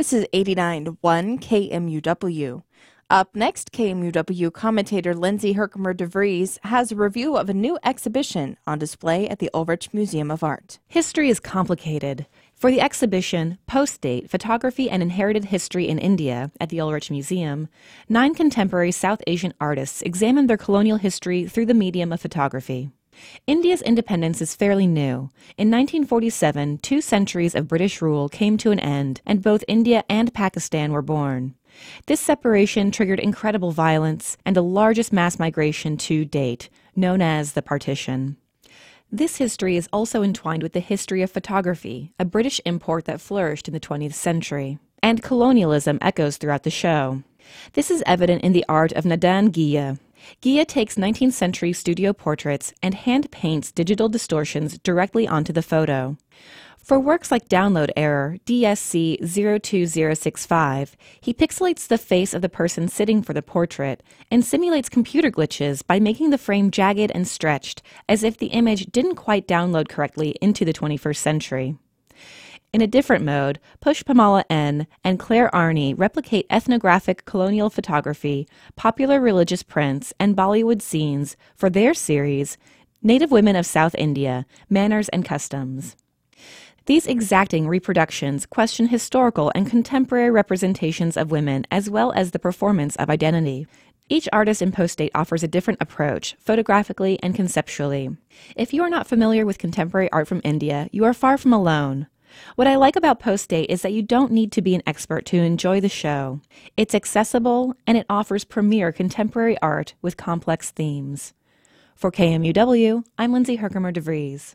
This is 89.1 KMUW. Up next, KMUW commentator Lindsay Herkimer DeVries has a review of a new exhibition on display at the Ulrich Museum of Art. History is complicated. For the exhibition Post Date Photography and Inherited History in India at the Ulrich Museum, nine contemporary South Asian artists examine their colonial history through the medium of photography. India's independence is fairly new. In 1947, two centuries of British rule came to an end, and both India and Pakistan were born. This separation triggered incredible violence and the largest mass migration to date, known as the Partition. This history is also entwined with the history of photography, a British import that flourished in the 20th century. And colonialism echoes throughout the show. This is evident in the art of Nandan Ghiya. Ghiya takes 19th century studio portraits and hand paints digital distortions directly onto the photo. For works like Download Error DSC 02065, he pixelates the face of the person sitting for the portrait and simulates computer glitches by making the frame jagged and stretched, as if the image didn't quite download correctly into the 21st century. In a different mode, Pushpamala N. and Clare Arni replicate ethnographic colonial photography, popular religious prints, and Bollywood scenes for their series, Native Women of South India Manners and Customs. These exacting reproductions question historical and contemporary representations of women as well as the performance of identity. Each artist in Post Date offers a different approach, photographically and conceptually. If you are not familiar with contemporary art from India, you are far from alone. What I like about Post Date is that you don't need to be an expert to enjoy the show. It's accessible and it offers premier contemporary art with complex themes. For KMUW, I'm Lindsay Herkimer DeVries.